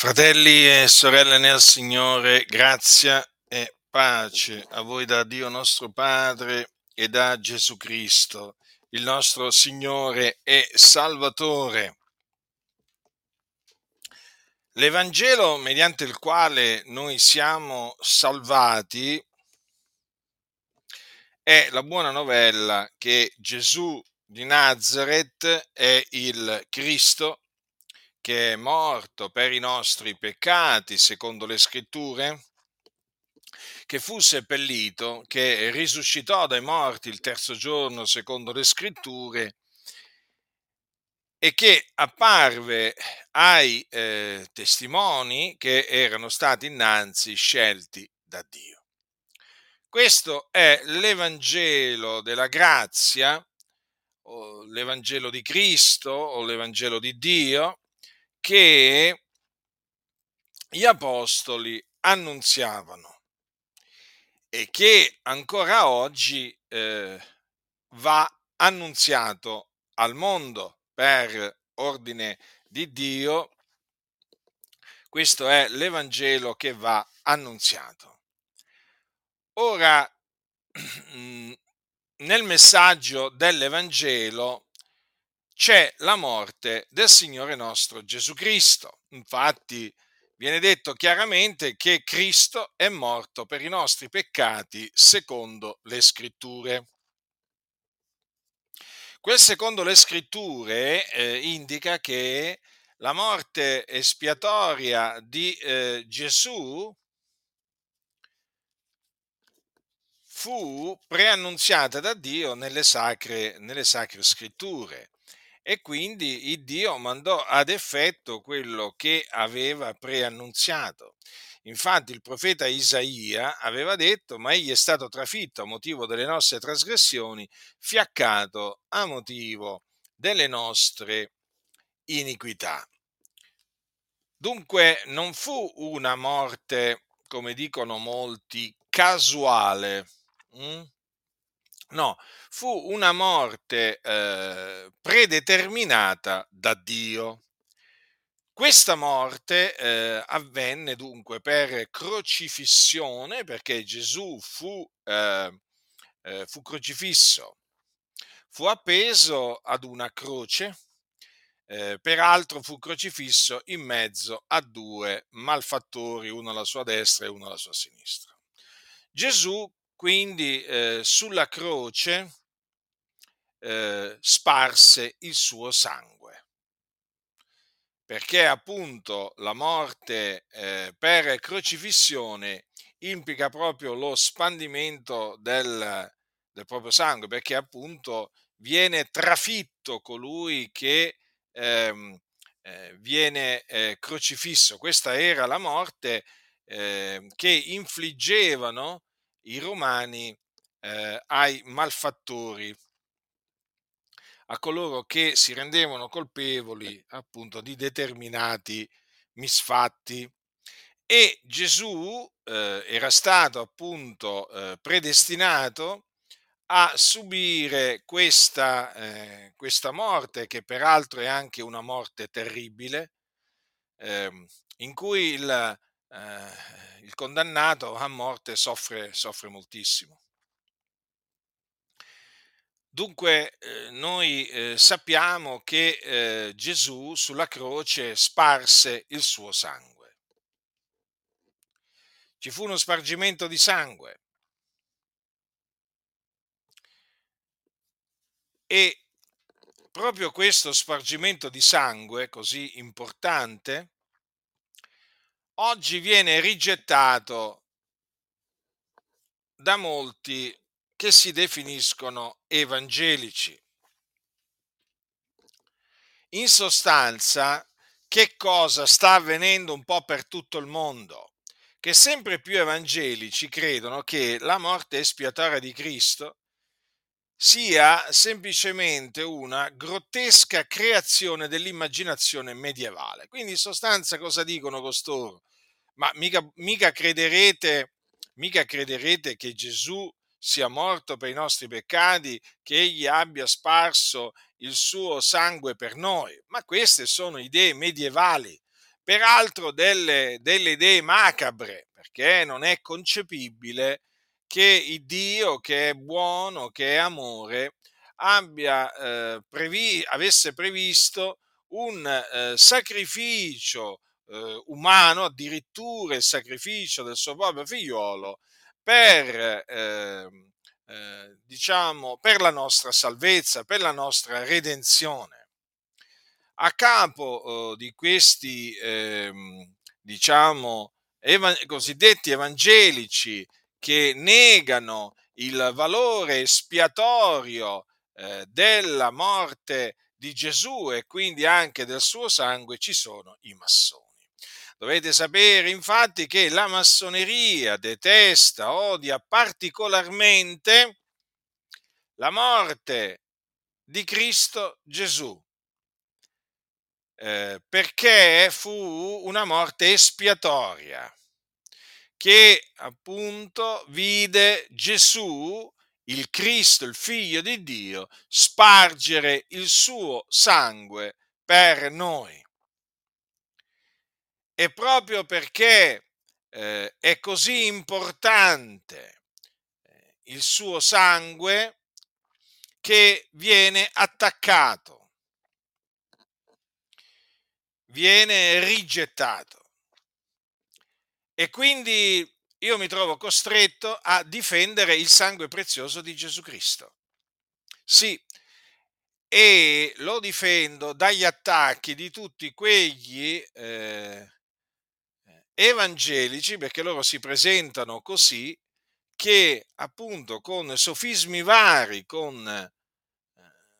Fratelli e sorelle nel Signore, grazia e pace a voi da Dio nostro Padre e da Gesù Cristo, il nostro Signore e Salvatore. L'Evangelo mediante il quale noi siamo salvati è la buona novella che Gesù di Nazareth è il Cristo che è morto per i nostri peccati, secondo le scritture, che fu seppellito, che risuscitò dai morti il terzo giorno, secondo le scritture, e che apparve ai eh, testimoni che erano stati innanzi scelti da Dio. Questo è l'Evangelo della grazia, l'Evangelo di Cristo, o l'Evangelo di Dio, che gli apostoli annunziavano e che ancora oggi eh, va annunziato al mondo per ordine di Dio. Questo è l'Evangelo che va annunziato. Ora, nel messaggio dell'Evangelo c'è la morte del Signore nostro Gesù Cristo. Infatti viene detto chiaramente che Cristo è morto per i nostri peccati secondo le scritture. Quel secondo le scritture eh, indica che la morte espiatoria di eh, Gesù fu preannunziata da Dio nelle sacre, nelle sacre scritture e quindi il Dio mandò ad effetto quello che aveva preannunziato. Infatti il profeta Isaia aveva detto, ma egli è stato trafitto a motivo delle nostre trasgressioni, fiaccato a motivo delle nostre iniquità. Dunque non fu una morte, come dicono molti, casuale. Hm? No, fu una morte eh, predeterminata da Dio. Questa morte eh, avvenne dunque per crocifissione, perché Gesù fu, eh, fu crocifisso, fu appeso ad una croce, eh, peraltro fu crocifisso in mezzo a due malfattori, uno alla sua destra e uno alla sua sinistra. Gesù quindi eh, sulla croce eh, sparse il suo sangue, perché appunto la morte eh, per crocifissione implica proprio lo spandimento del, del, proprio sangue, perché appunto viene trafitto colui che ehm, eh, viene eh, crocifisso. Questa era la morte ehm, che infliggevano i romani eh, ai malfattori, a coloro che si rendevano colpevoli appunto di determinati misfatti. E Gesù eh, era stato appunto eh, predestinato a subire questa, eh, questa, morte, che peraltro è anche una morte terribile, ehm, in cui il, eh, il condannato a morte soffre, soffre moltissimo. Dunque eh, noi eh, sappiamo che eh, Gesù sulla croce sparse il suo sangue. Ci fu uno spargimento di sangue. E proprio questo spargimento di sangue così importante oggi viene rigettato da molti che si definiscono evangelici. In sostanza, che cosa sta avvenendo un po' per tutto il mondo? Che sempre più evangelici credono che la morte espiatoria di Cristo sia semplicemente una grottesca creazione dell'immaginazione medievale. Quindi in sostanza cosa dicono costoro? Ma mica, mica, crederete, mica crederete che Gesù sia morto per i nostri peccati, che egli abbia sparso il suo sangue per noi. Ma queste sono idee medievali, peraltro delle, delle idee macabre, perché non è concepibile che il Dio che è buono, che è amore, abbia, eh, previ- avesse previsto un eh, sacrificio eh, umano, addirittura il sacrificio del suo proprio figliolo, per, ehm, eh, diciamo, per la nostra salvezza, per la nostra redenzione. A capo eh, di questi, ehm, diciamo, evan- cosiddetti evangelici che negano il valore espiatorio eh, della morte di Gesù e quindi anche del suo sangue ci sono i massoni. Dovete sapere infatti che la massoneria detesta, odia particolarmente la morte di Cristo Gesù, eh, perché fu una morte espiatoria che appunto vide Gesù, il Cristo, il figlio di Dio, spargere il suo sangue per noi. E proprio perché eh, è così importante eh, il suo sangue che viene attaccato, viene rigettato. E quindi io mi trovo costretto a difendere il sangue prezioso di Gesù Cristo. Sì, e lo difendo dagli attacchi di tutti quegli eh, evangelici, perché loro si presentano così, che appunto con sofismi vari, con eh,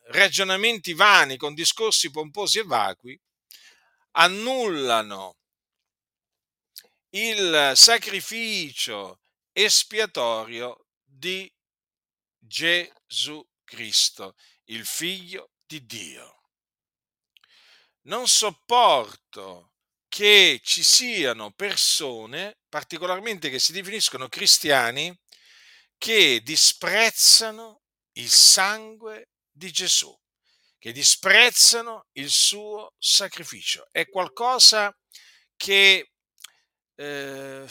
ragionamenti vani, con discorsi pomposi e vacui, annullano il sacrificio espiatorio di Gesù Cristo, il figlio di Dio. Non sopporto che ci siano persone, particolarmente che si definiscono cristiani, che disprezzano il sangue di Gesù, che disprezzano il suo sacrificio. È qualcosa che eh,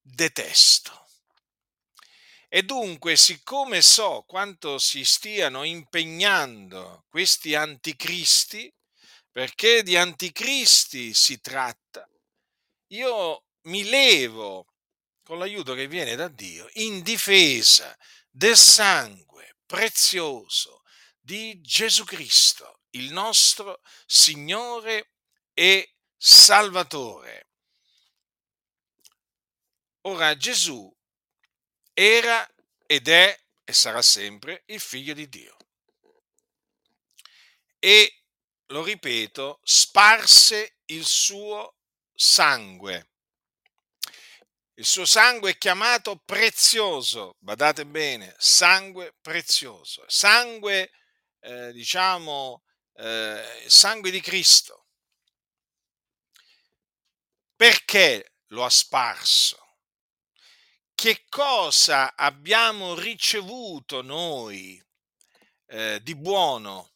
detesto. E dunque, siccome so quanto si stiano impegnando questi anticristi, perché di anticristi si tratta, io mi levo con l'aiuto che viene da Dio in difesa del sangue prezioso di Gesù Cristo, il nostro Signore e Salvatore. Ora Gesù era ed è e sarà sempre il figlio di Dio. E, lo ripeto, sparse il suo sangue. Il suo sangue è chiamato prezioso, badate bene, sangue prezioso, sangue, eh, diciamo, eh, sangue di Cristo. Perché lo ha sparso? che cosa abbiamo ricevuto noi eh, di buono,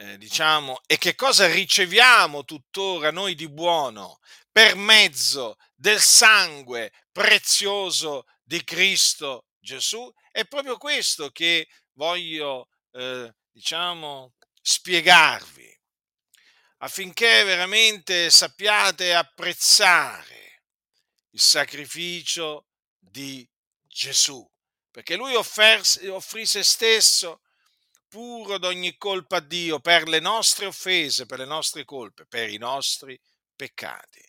eh, diciamo, e che cosa riceviamo tuttora noi di buono per mezzo del sangue prezioso di Cristo Gesù? È proprio questo che voglio, eh, diciamo, spiegarvi affinché veramente sappiate apprezzare il sacrificio di Gesù, perché lui offerse, offrì se stesso puro d'ogni colpa a Dio per le nostre offese, per le nostre colpe, per i nostri peccati.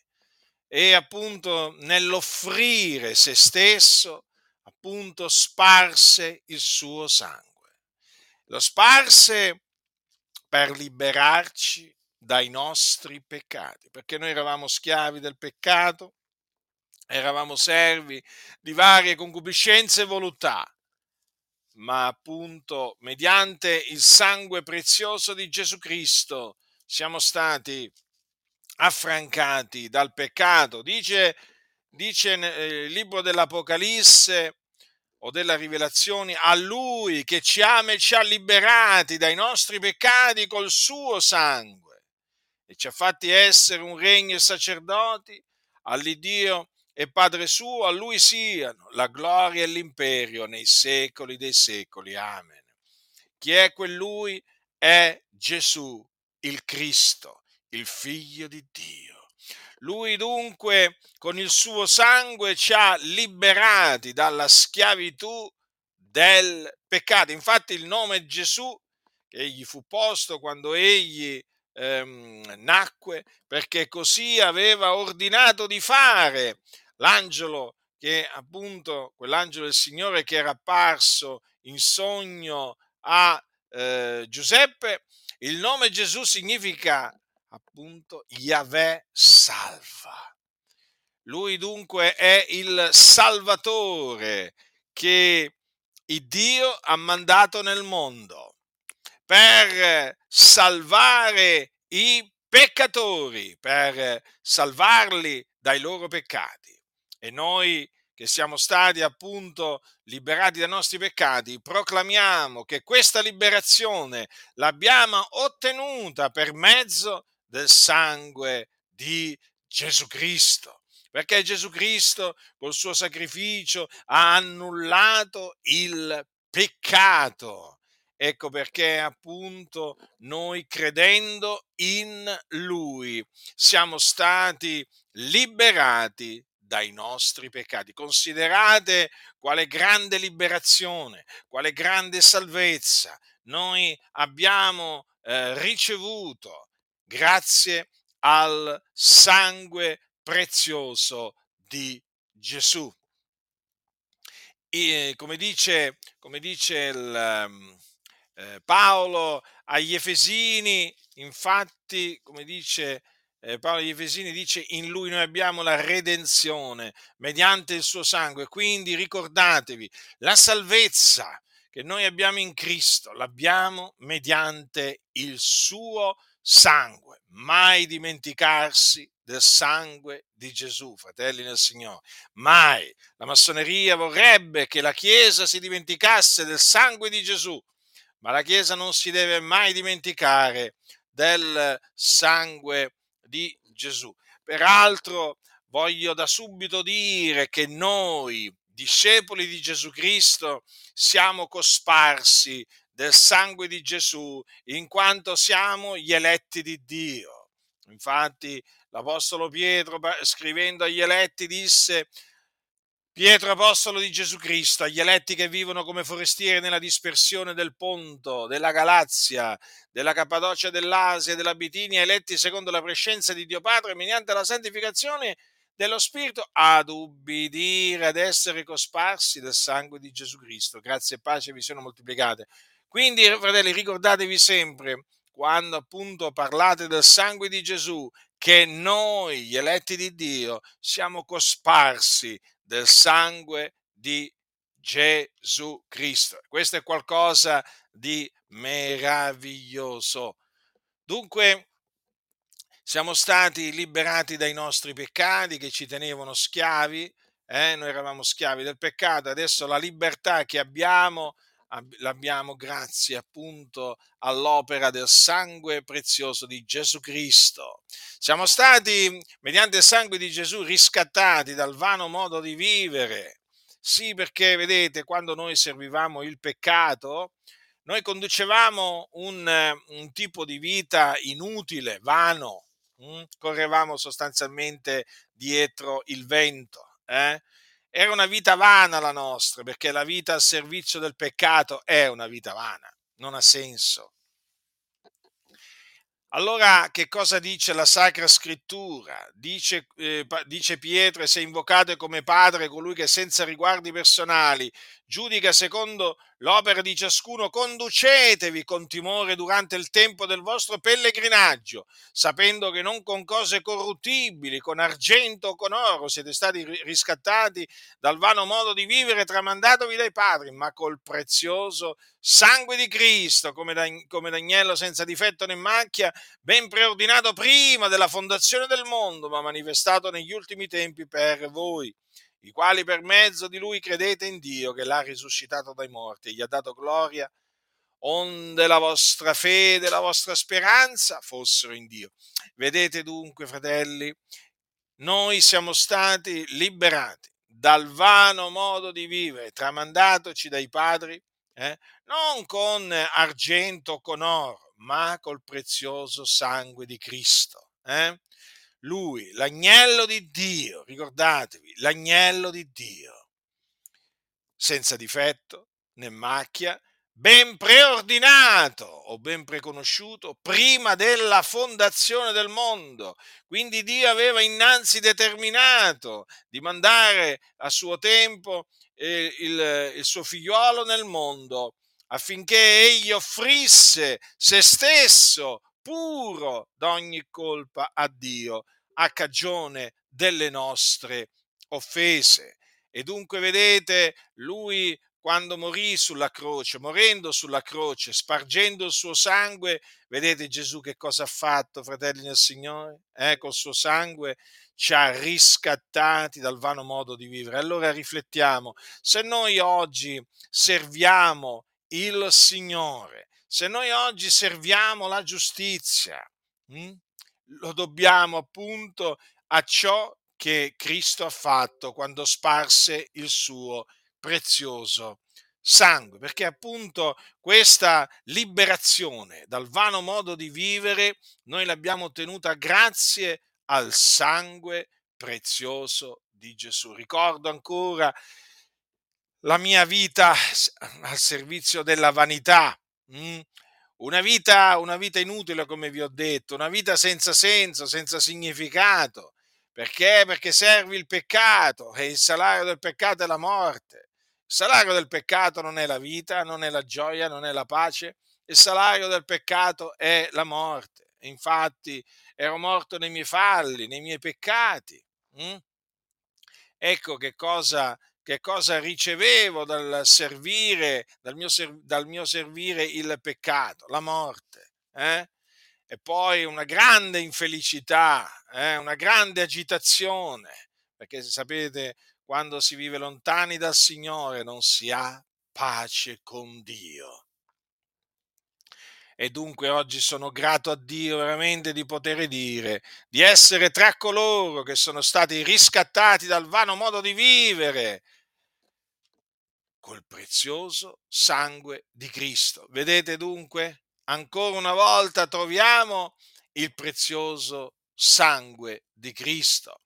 E appunto nell'offrire se stesso, appunto sparse il suo sangue. Lo sparse per liberarci dai nostri peccati, perché noi eravamo schiavi del peccato, eravamo servi di varie concupiscenze e voluttà, ma appunto mediante il sangue prezioso di Gesù Cristo siamo stati affrancati dal peccato. Dice, dice il libro dell'Apocalisse o della Rivelazione, a Lui che ci ama e ci ha liberati dai nostri peccati col suo sangue e ci ha fatti essere un regno e sacerdoti all'Iddio e Padre suo, a lui siano la gloria e l'imperio nei secoli dei secoli. Amen. Chi è quel lui? È Gesù, il Cristo, il Figlio di Dio. Lui dunque con il suo sangue ci ha liberati dalla schiavitù del peccato. Infatti il nome Gesù che egli fu posto quando egli ehm, nacque, perché così aveva ordinato di fare l'angelo che appunto, quell'angelo del Signore che era apparso in sogno a eh, Giuseppe, il nome Gesù significa appunto Yahweh salva. Lui dunque è il Salvatore che Dio ha mandato nel mondo per salvare i peccatori, per salvarli dai loro peccati. E noi che siamo stati appunto liberati dai nostri peccati, proclamiamo che questa liberazione l'abbiamo ottenuta per mezzo del sangue di Gesù Cristo. Perché Gesù Cristo col suo sacrificio ha annullato il peccato. Ecco perché appunto noi credendo in Lui siamo stati liberati dai nostri peccati. Considerate quale grande liberazione, quale grande salvezza noi abbiamo eh, ricevuto grazie al sangue prezioso di Gesù. E, come dice, come dice il, um, eh, Paolo agli Efesini, infatti, come dice eh, Paolo agli Efesini dice in lui noi abbiamo la redenzione mediante il suo sangue, quindi ricordatevi, la salvezza che noi abbiamo in Cristo l'abbiamo mediante il suo sangue, mai dimenticarsi del sangue di Gesù, fratelli nel Signore, mai. La massoneria vorrebbe che la Chiesa si dimenticasse del sangue di Gesù, ma la Chiesa non si deve mai dimenticare del sangue di Gesù. Peraltro voglio da subito dire che noi, discepoli di Gesù Cristo, siamo cosparsi del sangue di Gesù in quanto siamo gli eletti di Dio. Infatti l'Apostolo Pietro scrivendo agli eletti disse Pietro, apostolo di Gesù Cristo, agli eletti che vivono come forestieri nella dispersione del Ponto, della Galazia, della Cappadocia, dell'Asia della Bitinia, eletti secondo la prescenza di Dio Padre, mediante la santificazione dello Spirito, ad ubbidire, ad essere cosparsi del sangue di Gesù Cristo. Grazie e pace vi siano moltiplicate. Quindi, fratelli, ricordatevi sempre, quando appunto parlate del sangue di Gesù, che noi, gli eletti di Dio, siamo cosparsi del sangue di Gesù Cristo. Questo è qualcosa di meraviglioso. Dunque, siamo stati liberati dai nostri peccati che ci tenevano schiavi, eh? noi eravamo schiavi del peccato, adesso la libertà che abbiamo l'abbiamo grazie appunto all'opera del sangue prezioso di Gesù Cristo. Siamo stati, mediante il sangue di Gesù, riscattati dal vano modo di vivere. Sì, perché vedete, quando noi servivamo il peccato, noi conducevamo un, un tipo di vita inutile, vano, hm? correvamo sostanzialmente dietro il vento. Eh? Era una vita vana la nostra, perché la vita al servizio del peccato è una vita vana, non ha senso. Allora, che cosa dice la Sacra Scrittura? Dice, eh, dice Pietro, se invocate come Padre colui che senza riguardi personali giudica secondo l'opera di ciascuno, conducetevi con timore durante il tempo del vostro pellegrinaggio, sapendo che non con cose corruttibili, con argento o con oro siete stati riscattati dal vano modo di vivere tramandatovi dai padri, ma col prezioso sangue di Cristo, come, da, d'agnello senza difetto né macchia, ben preordinato prima della fondazione del mondo, ma manifestato negli ultimi tempi per voi i quali per mezzo di lui credete in Dio che l'ha risuscitato dai morti e gli ha dato gloria, onde la vostra fede, la vostra speranza fossero in Dio. Vedete dunque, fratelli, noi siamo stati liberati dal vano modo di vivere tramandatoci dai padri, eh, non con argento o con oro, ma col prezioso sangue di Cristo. Eh? Lui, l'agnello di Dio, ricordatevi, l'agnello di Dio, senza difetto né macchia, ben preordinato o ben preconosciuto prima della fondazione del mondo. Quindi Dio aveva innanzi determinato di mandare a suo tempo eh, il, il suo figliuolo nel mondo affinché egli offrisse se stesso puro da ogni colpa a Dio a cagione delle nostre offese. E dunque vedete, lui quando morì sulla croce, morendo sulla croce, spargendo il suo sangue, vedete Gesù che cosa ha fatto, fratelli del Signore? Eh, col suo sangue ci ha riscattati dal vano modo di vivere. Allora riflettiamo, se noi oggi serviamo il Signore, se noi oggi serviamo la giustizia, hm? lo dobbiamo appunto a ciò che Cristo ha fatto quando sparse il suo prezioso sangue, perché appunto questa liberazione dal vano modo di vivere noi l'abbiamo ottenuta grazie al sangue prezioso di Gesù. Ricordo ancora la mia vita al servizio della vanità, mm? Una, vita, una vita inutile come vi ho detto, una vita senza senso, senza significato. Perché? Perché servi il peccato e il salario del peccato è la morte. Il salario del peccato non è la vita, non è la gioia, non è la pace. Il salario del peccato è la morte. Infatti ero morto nei miei falli, nei miei peccati. Mm? Ecco che cosa che cosa ricevevo dal servire, dal mio, dal mio servire il peccato, la morte. Eh? E poi una grande infelicità, eh? una grande agitazione, perché sapete, quando si vive lontani dal Signore non si ha pace con Dio. E dunque oggi sono grato a Dio veramente di poter dire, di essere tra coloro che sono stati riscattati dal vano modo di vivere col prezioso sangue di Cristo. Vedete dunque, ancora una volta troviamo il prezioso sangue di Cristo.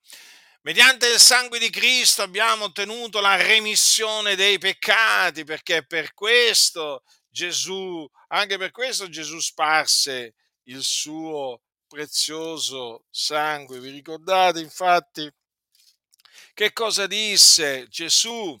Mediante il sangue di Cristo abbiamo ottenuto la remissione dei peccati, perché per questo Gesù, anche per questo Gesù sparse il suo prezioso sangue. Vi ricordate infatti che cosa disse Gesù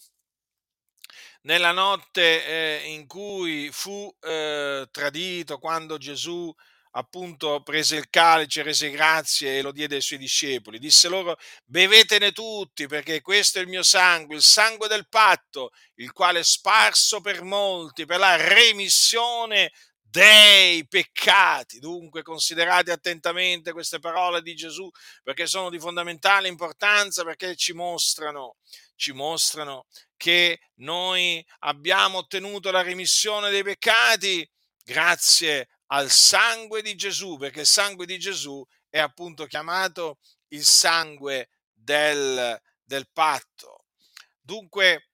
nella notte eh, in cui fu eh, tradito, quando Gesù appunto prese il calice, rese grazie e lo diede ai suoi discepoli. Disse loro, bevetene tutti perché questo è il mio sangue, il sangue del patto, il quale è sparso per molti, per la remissione dei peccati. Dunque considerate attentamente queste parole di Gesù perché sono di fondamentale importanza, perché ci mostrano, ci mostrano che noi abbiamo ottenuto la remissione dei peccati grazie al sangue di Gesù, perché il sangue di Gesù è appunto chiamato il sangue del, del patto. Dunque,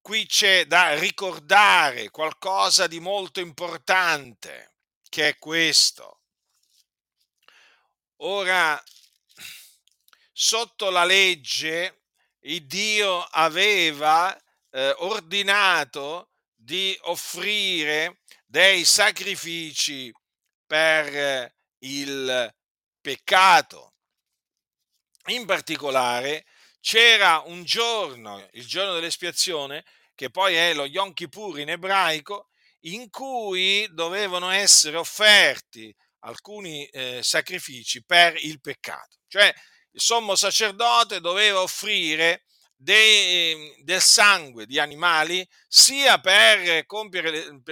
qui c'è da ricordare qualcosa di molto importante, che è questo. Ora, sotto la legge, il Dio aveva eh, ordinato di offrire dei sacrifici per il peccato. In particolare c'era un giorno, il giorno dell'espiazione, che poi è lo Yom Kippur in ebraico, in cui dovevano essere offerti alcuni eh, sacrifici per il peccato. Cioè il sommo sacerdote doveva offrire dei, ehm, del sangue di animali sia per compiere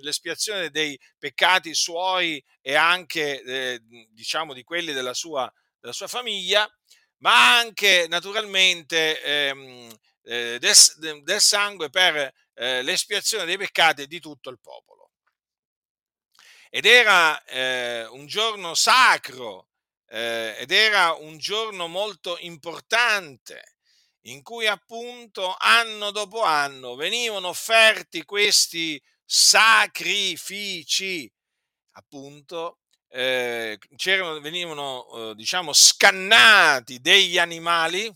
l'espiazione dei peccati suoi e anche eh, diciamo di quelli della sua, della sua, famiglia, ma anche naturalmente ehm, eh, del, del, sangue per eh, l'espiazione dei peccati di tutto il popolo. Ed era eh, un giorno sacro, eh, ed era un giorno molto importante, in cui appunto anno dopo anno venivano offerti questi sacrifici, appunto, eh, venivano, eh, diciamo, scannati degli animali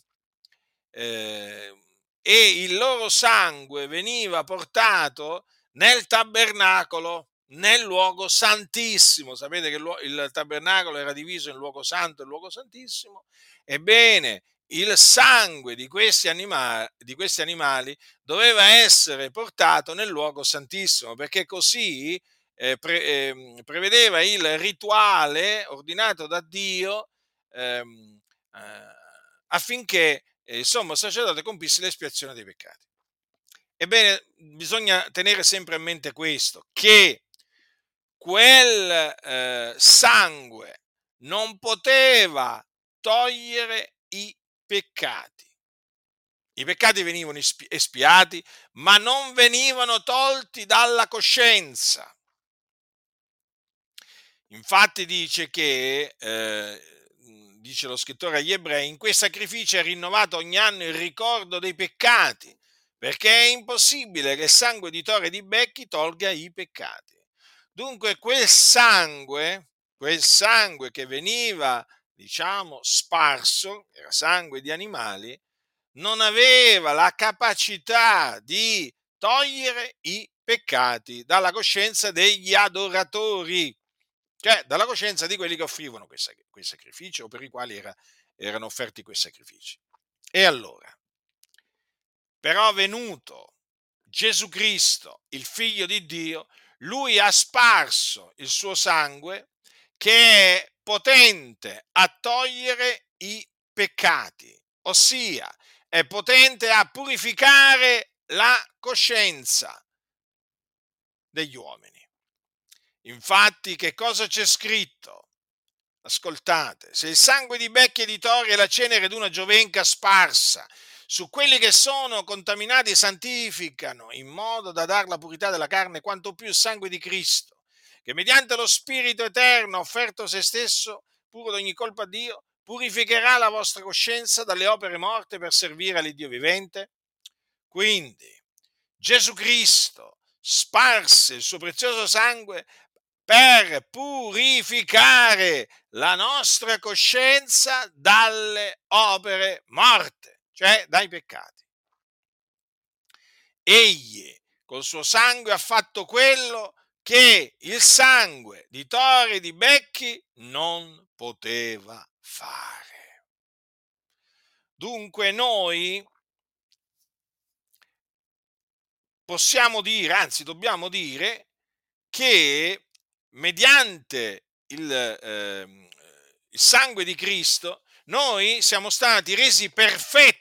eh, e il loro sangue veniva portato nel tabernacolo, nel luogo santissimo. Sapete che il tabernacolo era diviso in luogo santo e luogo santissimo? Ebbene, il sangue di questi, animali, di questi animali doveva essere portato nel luogo santissimo, perché così eh, pre, eh, prevedeva il rituale ordinato da Dio ehm, eh, affinché il sommo sacerdote compisse l'espiazione dei peccati. Ebbene, bisogna tenere sempre a mente questo, che quel eh, sangue non poteva togliere i peccati. I peccati venivano espiati, ma non venivano tolti dalla coscienza. Infatti dice che, eh, dice lo scrittore agli ebrei, in quei sacrifici è rinnovato ogni anno il ricordo dei peccati, perché è impossibile che il sangue di tore di becchi tolga i peccati. Dunque quel sangue, quel sangue che veniva, diciamo, sparso, era sangue di animali, non aveva la capacità di togliere i peccati dalla coscienza degli adoratori cioè dalla coscienza di quelli che offrivano quei, sacrifici o per i quali era, erano offerti quei sacrifici. E allora, però venuto Gesù Cristo, il figlio di Dio, lui ha sparso il suo sangue che è potente a togliere i peccati, ossia è potente a purificare la coscienza degli uomini. Infatti, che cosa c'è scritto? Ascoltate, se il sangue di becchi e di tori e la cenere d'una giovenca sparsa su quelli che sono contaminati santificano in modo da dar la purità della carne, quanto più il sangue di Cristo, che mediante lo Spirito eterno ha offerto se stesso, puro di ogni colpa a Dio, purificherà la vostra coscienza dalle opere morte per servire all'Iddio vivente? Quindi Gesù Cristo sparse il suo prezioso sangue per purificare la nostra coscienza dalle opere morte, cioè dai peccati. Egli col suo sangue ha fatto quello che il sangue di tori e di becchi non poteva fare. Dunque noi possiamo dire, anzi dobbiamo dire, che mediante il, eh, il sangue di Cristo, noi siamo stati resi perfetti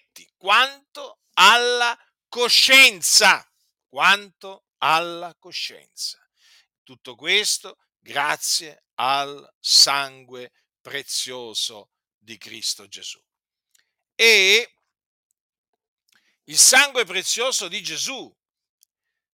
quanto alla coscienza, quanto alla coscienza. Tutto questo grazie al sangue prezioso di Cristo Gesù. E il sangue prezioso di Gesù,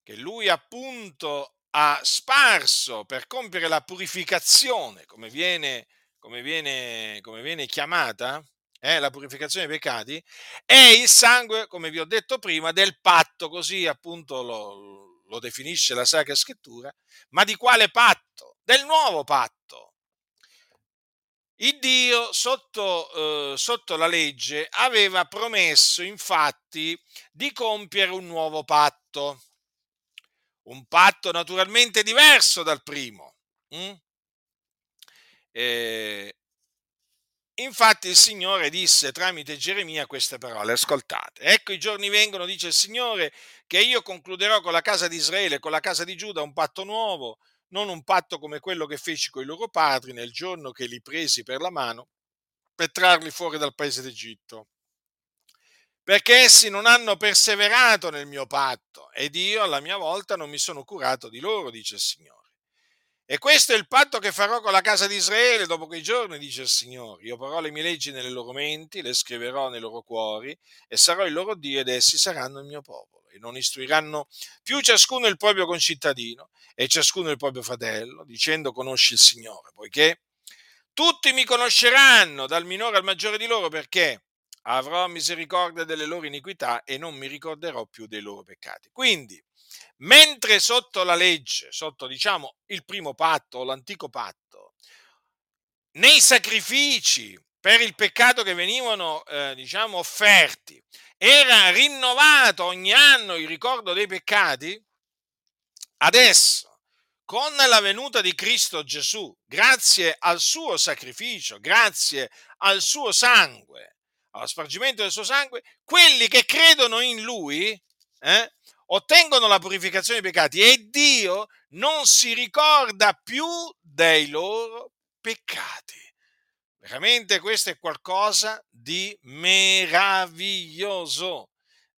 che lui appunto ha sparso per compiere la purificazione, come viene, come viene, come viene chiamata, eh, la purificazione dei peccati, è il sangue, come vi ho detto prima, del patto, così appunto lo, lo definisce la Sacra Scrittura, ma di quale patto? Del nuovo patto. Il Dio sotto, eh, sotto, la legge aveva promesso infatti di compiere un nuovo patto un patto naturalmente diverso dal primo. Mm? E, infatti il Signore disse tramite Geremia queste parole, ascoltate, ecco i giorni vengono, dice il Signore, che io concluderò con la casa di Israele, con la casa di Giuda un patto nuovo, non un patto come quello che feci con i loro padri nel giorno che li presi per la mano per trarli fuori dal paese d'Egitto perché essi non hanno perseverato nel mio patto ed io alla mia volta non mi sono curato di loro, dice il Signore. E questo è il patto che farò con la casa di Israele dopo quei giorni, dice il Signore. Io porrò le mie leggi nelle loro menti, le scriverò nei loro cuori e sarò il loro Dio ed essi saranno il mio popolo. E non istruiranno più ciascuno il proprio concittadino e ciascuno il proprio fratello, dicendo conosci il Signore, poiché tutti mi conosceranno, dal minore al maggiore di loro, perché avrò misericordia delle loro iniquità e non mi ricorderò più dei loro peccati. Quindi, mentre sotto la legge, sotto diciamo il primo patto l'antico patto, nei sacrifici per il peccato che venivano eh, diciamo offerti, era rinnovato ogni anno il ricordo dei peccati, adesso con la venuta di Cristo Gesù, grazie al suo sacrificio, grazie al suo sangue, allo spargimento del suo sangue, quelli che credono in lui eh, ottengono la purificazione dei peccati e Dio non si ricorda più dei loro peccati. Veramente questo è qualcosa di meraviglioso,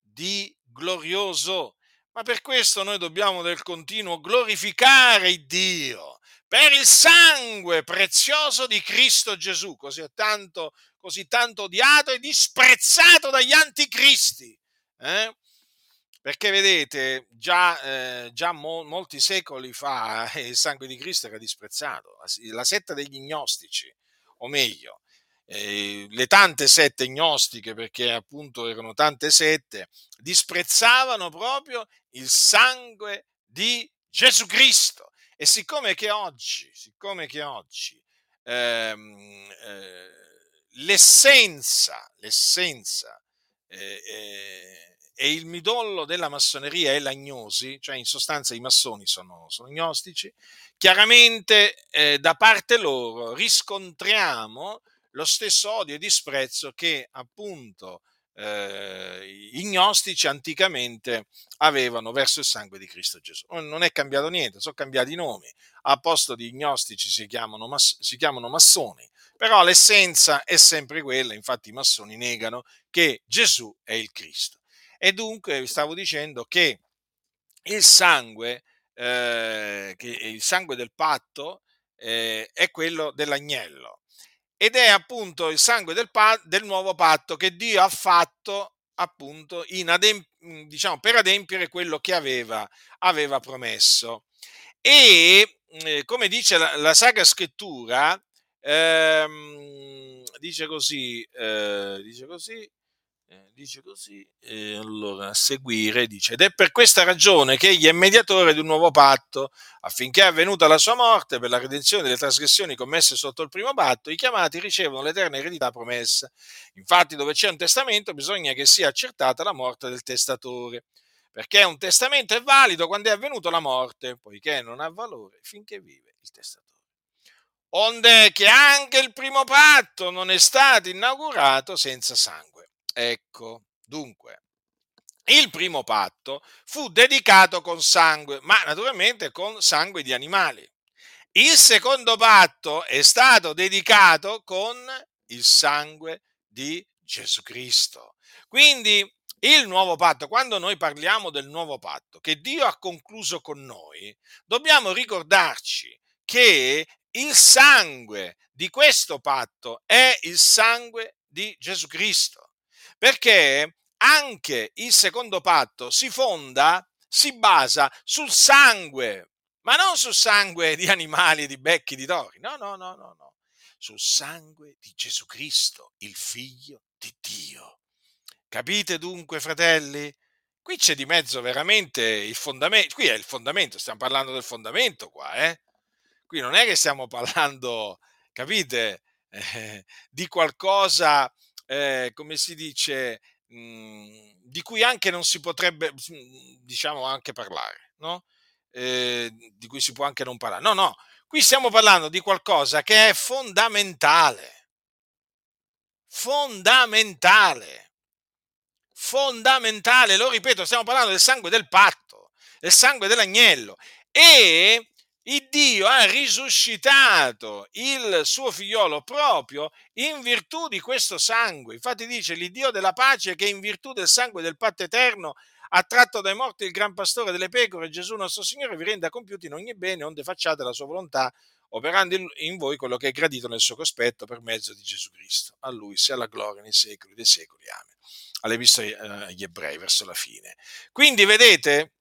di glorioso. Ma per questo noi dobbiamo del continuo glorificare Dio per il sangue prezioso di Cristo Gesù, così tanto, così tanto odiato e disprezzato dagli anticristi. Eh? Perché vedete, già, eh, già mo- molti secoli fa eh, il sangue di Cristo era disprezzato, la setta degli gnostici, o meglio, eh, le tante sette gnostiche, perché appunto erano tante sette, disprezzavano proprio il sangue di Gesù Cristo. E siccome che oggi, siccome che oggi ehm, eh, l'essenza, l'essenza eh, eh e il midollo della massoneria è l'agnosi, cioè in sostanza i massoni sono, sono gnostici, chiaramente eh, da parte loro riscontriamo lo stesso odio e disprezzo che appunto eh, i gnostici anticamente avevano verso il sangue di Cristo Gesù. Non è cambiato niente, sono cambiati i nomi. A posto di gnostici si chiamano, si chiamano massoni, però l'essenza è sempre quella, infatti i massoni negano che Gesù è il Cristo. E dunque stavo dicendo che il sangue, eh, che il sangue del patto eh, è quello dell'agnello ed è appunto il sangue del, pa- del nuovo patto che Dio ha fatto appunto adem- diciamo, per adempiere quello che aveva, aveva promesso. E eh, come dice la, la Sacra Scrittura, ehm, dice così, eh, dice così eh, dice così, e allora a seguire dice, ed è per questa ragione che egli è mediatore di un nuovo patto, affinché avvenuta la sua morte per la redenzione delle trasgressioni commesse sotto il primo patto, i chiamati ricevono l'eterna eredità promessa. Infatti dove c'è un testamento bisogna che sia accertata la morte del testatore, perché un testamento è valido quando è avvenuta la morte, poiché non ha valore finché vive il testatore onde che anche il primo patto non è stato inaugurato senza sangue. Ecco, dunque, il primo patto fu dedicato con sangue, ma naturalmente con sangue di animali. Il secondo patto è stato dedicato con il sangue di Gesù Cristo. Quindi il nuovo patto, quando noi parliamo del nuovo patto che Dio ha concluso con noi, dobbiamo ricordarci che il sangue di questo patto è il sangue di Gesù Cristo perché anche il secondo patto si fonda, si basa sul sangue, ma non sul sangue di animali, di becchi, di tori, no, no, no, no, no, sul sangue di Gesù Cristo, il figlio di Dio. Capite dunque, fratelli? Qui c'è di mezzo veramente il fondamento, qui è il fondamento, stiamo parlando del fondamento qua, eh? Qui non è che stiamo parlando, capite, eh, di qualcosa eh, come si dice, mh, mhmm, di cui anche non si potrebbe, mhmm, diciamo, anche parlare, no? Eh, di cui si può anche non parlare. No, no, qui stiamo parlando di qualcosa che è fondamentale. Fondamentale. Fondamentale, lo ripeto, stiamo parlando del sangue del patto, del sangue dell'agnello. E il Dio ha risuscitato il suo figliolo proprio in virtù di questo sangue. Infatti dice l'Iddio della pace che in virtù del sangue del patto eterno attratto dai morti il gran pastore delle pecore, Gesù nostro Signore, vi renda compiuti in ogni bene, onde facciate la sua volontà, operando in voi quello che è gradito nel suo cospetto per mezzo di Gesù Cristo. A lui sia la gloria nei secoli dei secoli. Amen. All'epistola eh, agli ebrei, verso la fine. Quindi vedete,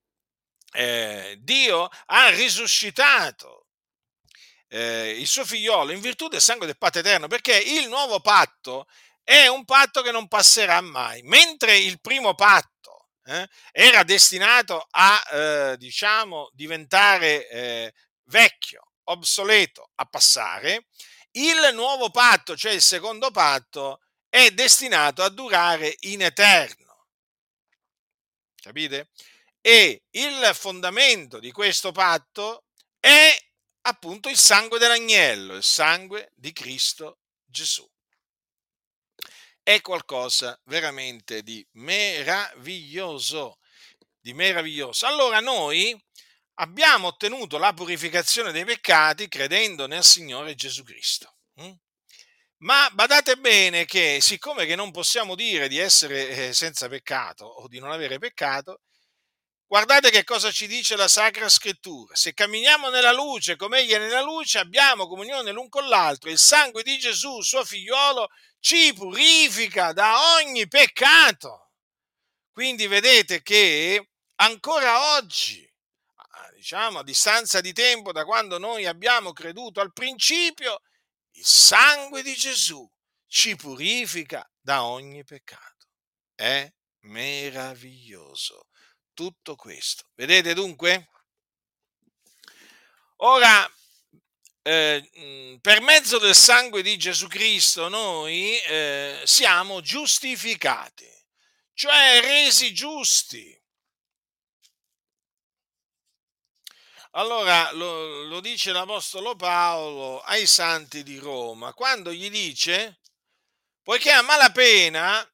eh, Dio ha risuscitato eh, il suo figliolo in virtù del sangue del patto eterno, perché il nuovo patto è un patto che non passerà mai, mentre il primo patto eh, era destinato a, eh, diciamo, diventare eh, vecchio, obsoleto, a passare, il nuovo patto, cioè il secondo patto, è destinato a durare in eterno. Capite? E il fondamento di questo patto è appunto il sangue dell'agnello, il sangue di Cristo Gesù. È qualcosa veramente di meraviglioso, di meraviglioso. Allora noi abbiamo ottenuto la purificazione dei peccati credendo nel Signore Gesù Cristo. Hm? Ma badate bene che siccome che non possiamo dire di essere eh, senza peccato o di non avere peccato, Guardate che cosa ci dice la Sacra Scrittura. Se camminiamo nella luce come egli è nella luce, abbiamo comunione l'un con l'altro. Il sangue di Gesù, suo figliolo, ci purifica da ogni peccato. Quindi vedete che ancora oggi, diciamo a distanza di tempo da quando noi abbiamo creduto al principio, il sangue di Gesù ci purifica da ogni peccato. È meraviglioso tutto questo. Vedete dunque? Ora, eh, per mezzo del sangue di Gesù Cristo noi eh, siamo giustificati, cioè resi giusti. Allora lo, lo dice l'Apostolo Paolo ai santi di Roma, quando gli dice, poiché a malapena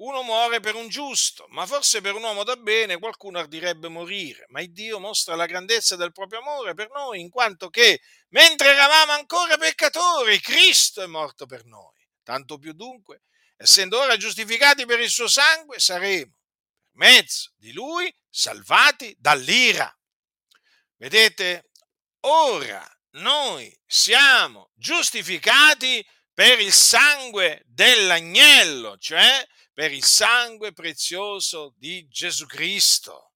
uno muore per un giusto, ma forse per un uomo da bene qualcuno ardirebbe morire. Ma il Dio mostra la grandezza del proprio amore per noi, in quanto che, mentre eravamo ancora peccatori, Cristo è morto per noi. Tanto più dunque, essendo ora giustificati per il suo sangue, saremo, per mezzo di lui, salvati dall'ira. Vedete? Ora noi siamo giustificati per il sangue dell'agnello, cioè per il sangue prezioso di Gesù Cristo.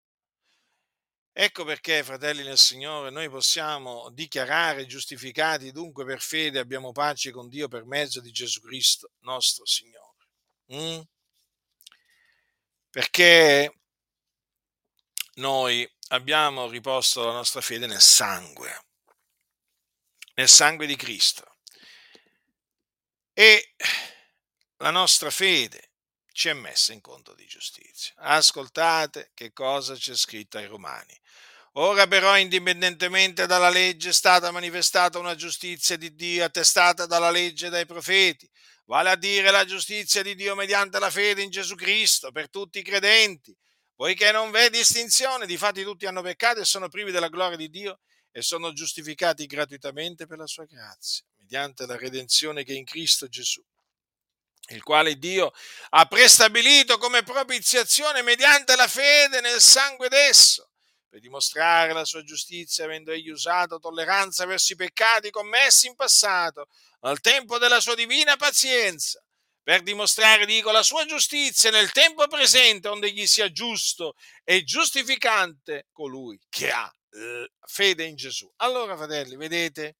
Ecco perché, fratelli nel Signore, noi possiamo dichiarare giustificati, dunque per fede abbiamo pace con Dio per mezzo di Gesù Cristo, nostro Signore. Mm? Perché noi abbiamo riposto la nostra fede nel sangue, nel sangue di Cristo. E la nostra fede ci è messa in conto di giustizia. Ascoltate che cosa c'è scritto ai Romani. Ora però, indipendentemente dalla legge, è stata manifestata una giustizia di Dio attestata dalla legge e dai profeti, vale a dire la giustizia di Dio mediante la fede in Gesù Cristo per tutti i credenti, poiché non v'è distinzione, difatti tutti hanno peccato e sono privi della gloria di Dio e sono giustificati gratuitamente per la sua grazia, mediante la redenzione che è in Cristo Gesù il quale Dio ha prestabilito come propiziazione mediante la fede nel sangue d'esso, per dimostrare la sua giustizia, avendo egli usato tolleranza verso i peccati commessi in passato, al tempo della sua divina pazienza, per dimostrare, dico, la sua giustizia nel tempo presente, onde egli sia giusto e giustificante colui che ha eh, fede in Gesù. Allora, fratelli, vedete,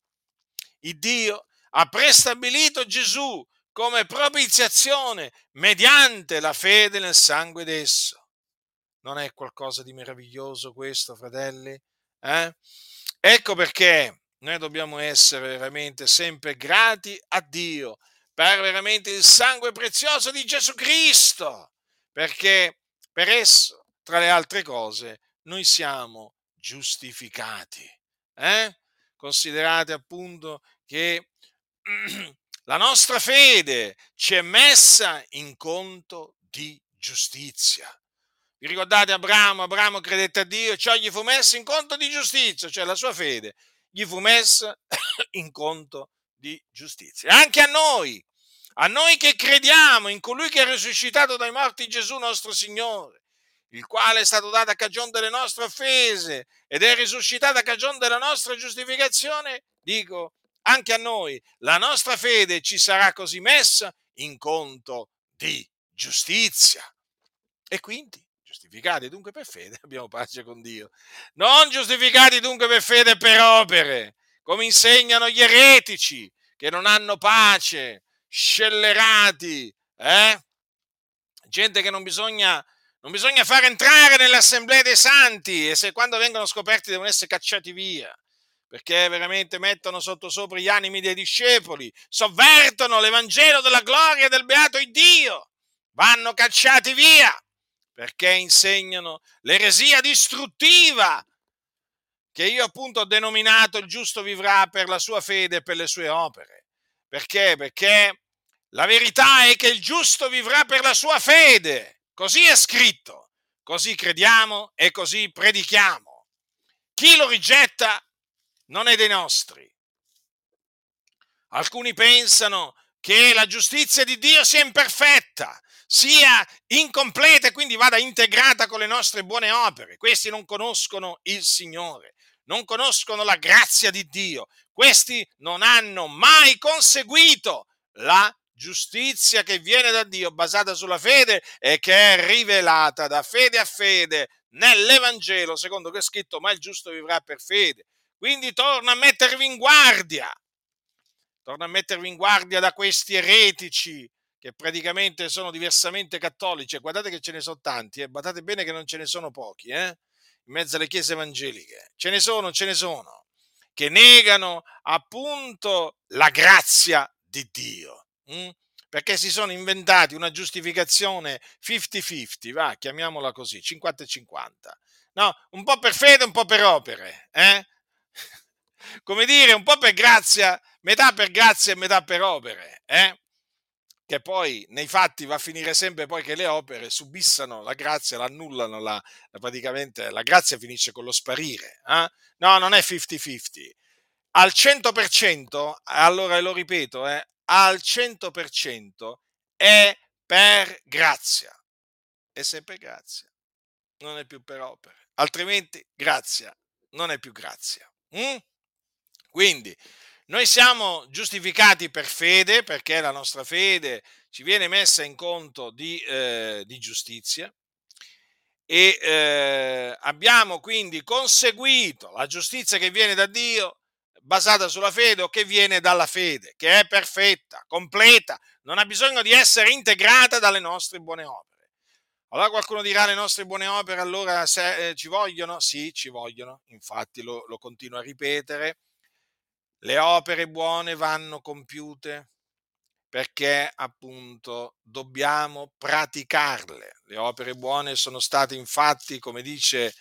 il Dio ha prestabilito Gesù come propiziazione mediante la fede nel sangue d'esso. Non è qualcosa di meraviglioso questo, fratelli? Eh? Ecco perché noi dobbiamo essere veramente sempre grati a Dio per veramente il sangue prezioso di Gesù Cristo, perché per esso, tra le altre cose, noi siamo giustificati. Eh? Considerate appunto che la nostra fede ci è messa in conto di giustizia. Vi ricordate Abramo? Abramo credette a Dio, ciò gli fu messo in conto di giustizia, cioè la sua fede gli fu messa in conto di giustizia. Anche a noi, a noi che crediamo in colui che è risuscitato dai morti Gesù nostro Signore, il quale è stato dato a cagione delle nostre offese ed è risuscitato a cagione della nostra giustificazione, dico, anche a noi la nostra fede ci sarà così messa in conto di giustizia. E quindi, giustificati dunque per fede, abbiamo pace con Dio. Non giustificati dunque per fede per opere, come insegnano gli eretici, che non hanno pace, scellerati, eh? gente che non bisogna, non bisogna fare entrare nell'assemblea dei santi e se quando vengono scoperti devono essere cacciati via perché veramente mettono sotto sopra gli animi dei discepoli, sovvertono l'Evangelo della gloria del beato Dio, vanno cacciati via perché insegnano l'eresia distruttiva che io appunto ho denominato il giusto vivrà per la sua fede e per le sue opere. Perché? Perché la verità è che il giusto vivrà per la sua fede. Così è scritto, così crediamo e così predichiamo. Chi lo rigetta non è dei nostri. Alcuni pensano che la giustizia di Dio sia imperfetta, sia incompleta e quindi vada integrata con le nostre buone opere. Questi non conoscono il Signore, non conoscono la grazia di Dio, questi non hanno mai conseguito la giustizia che viene da Dio basata sulla fede e che è rivelata da fede a fede nell'Evangelo, secondo che è scritto, ma il giusto vivrà per fede. Quindi torna a mettervi in guardia, torna a mettervi in guardia da questi eretici che praticamente sono diversamente cattolici. Guardate che ce ne sono tanti, eh? guardate bene che non ce ne sono pochi, eh? in mezzo alle chiese evangeliche. Ce ne sono, ce ne sono, che negano appunto la grazia di Dio Mm? perché si sono inventati una giustificazione 50-50, va, chiamiamola così, 50-50. No, un po' per fede, un po' per opere, eh? Come dire, un po' per grazia, metà per grazia e metà per opere, eh? Che poi nei fatti va a finire sempre poi che le opere subissano la grazia, l'annullano, la, praticamente la grazia finisce con lo sparire. Eh? No, non è 50-50. Al 100%, allora lo ripeto, eh, al 100% è per grazia. È sempre grazia, non è più per opere. Altrimenti grazia non è più grazia. Mm? Quindi noi siamo giustificati per fede perché la nostra fede ci viene messa in conto di, eh, di giustizia e eh, abbiamo quindi conseguito la giustizia che viene da Dio basata sulla fede o che viene dalla fede, che è perfetta, completa, non ha bisogno di essere integrata dalle nostre buone opere. Allora qualcuno dirà le nostre buone opere allora se, eh, ci vogliono? Sì, ci vogliono, infatti lo, lo continuo a ripetere, le opere buone vanno compiute perché appunto dobbiamo praticarle. Le opere buone sono state infatti, come dice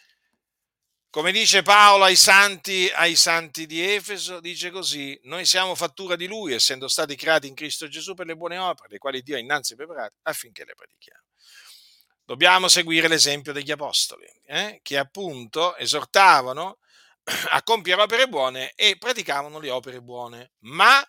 come dice Paolo ai santi, ai santi di Efeso, dice così, noi siamo fattura di lui, essendo stati creati in Cristo Gesù per le buone opere, le quali Dio ha innanzi preparate affinché le predichiamo. Dobbiamo seguire l'esempio degli apostoli, eh, che appunto esortavano a compiere opere buone e praticavano le opere buone, ma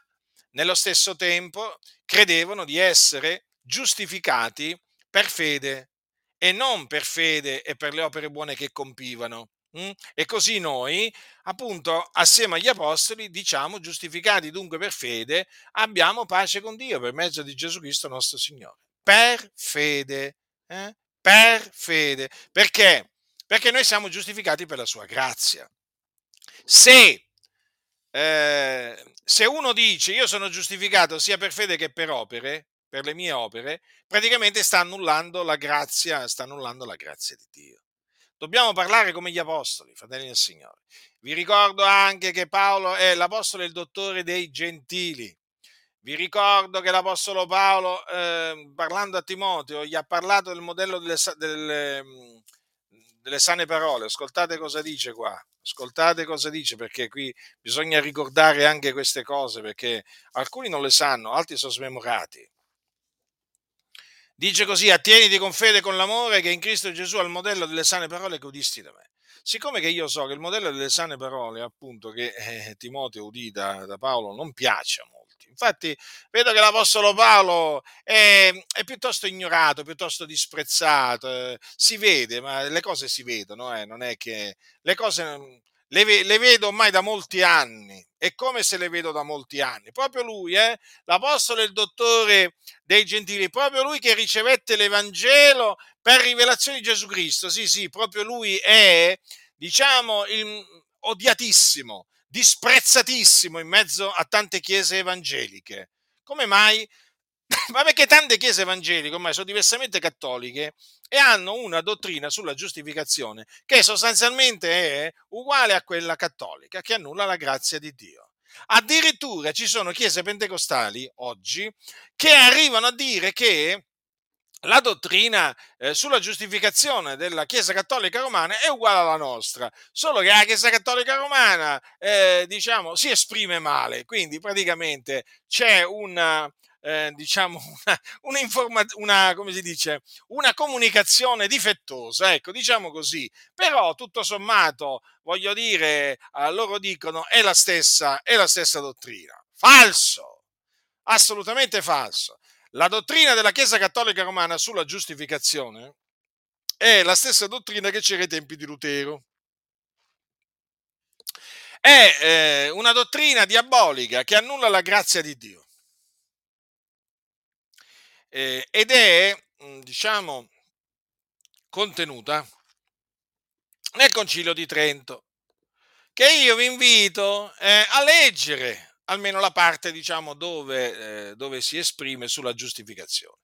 nello stesso tempo credevano di essere giustificati per fede e non per fede e per le opere buone che compivano. Mm? E così noi, appunto, assieme agli apostoli, diciamo, giustificati dunque per fede, abbiamo pace con Dio per mezzo di Gesù Cristo nostro Signore. Per fede. Eh? Per fede. Perché? Perché noi siamo giustificati per la sua grazia. Se, eh, se uno dice io sono giustificato sia per fede che per opere, per le mie opere, praticamente sta annullando la grazia, sta annullando la grazia di Dio. Dobbiamo parlare come gli apostoli, fratelli del Signore. Vi ricordo anche che Paolo è l'apostolo e il dottore dei gentili. Vi ricordo che l'apostolo Paolo, eh, parlando a Timoteo, gli ha parlato del modello delle, delle, mm, delle sane parole. Ascoltate cosa dice qua. Ascoltate cosa dice perché qui bisogna ricordare anche queste cose perché alcuni non le sanno, altri sono smemorati. Dice così, attieniti con fede e con l'amore che in Cristo Gesù al modello delle sane parole che udisti da me. Siccome che io so che il modello delle sane parole, appunto, che eh, Timoteo udì da, da, Paolo non piace a molti, Infatti vedo che l'Apostolo Paolo è, è piuttosto ignorato, piuttosto disprezzato, eh, si vede, ma le cose si vedono, eh, non è che le cose le, le, vedo ormai da molti anni, è come se le vedo da molti anni. Proprio lui, eh, l'Apostolo e il dottore dei gentili, proprio lui che ricevette l'Evangelo per rivelazione di Gesù Cristo, sì sì, proprio lui è, diciamo, il, odiatissimo, disprezzatissimo in mezzo a tante chiese evangeliche. Come mai? Ma perché tante chiese evangeliche ormai sono diversamente cattoliche e hanno una dottrina sulla giustificazione che sostanzialmente è uguale a quella cattolica, che annulla la grazia di Dio. Addirittura ci sono chiese pentecostali oggi che arrivano a dire che la dottrina eh, sulla giustificazione della Chiesa Cattolica Romana è uguale alla nostra, solo che la Chiesa Cattolica Romana, eh, diciamo, si esprime male, quindi praticamente c'è una, eh, diciamo, una, una, una, come si dice, una comunicazione difettosa, ecco, diciamo così, però tutto sommato, voglio dire, eh, loro dicono è la stessa, è la stessa dottrina. Falso! Assolutamente falso la dottrina della Chiesa Cattolica Romana sulla giustificazione è la stessa dottrina che c'era ai tempi di Lutero. È eh, una dottrina diabolica che annulla la grazia di Dio. Eh, ed è, mm, diciamo, contenuta nel Concilio di Trento, che io vi invito eh, a leggere almeno la parte diciamo, dove, eh, dove, si esprime sulla giustificazione.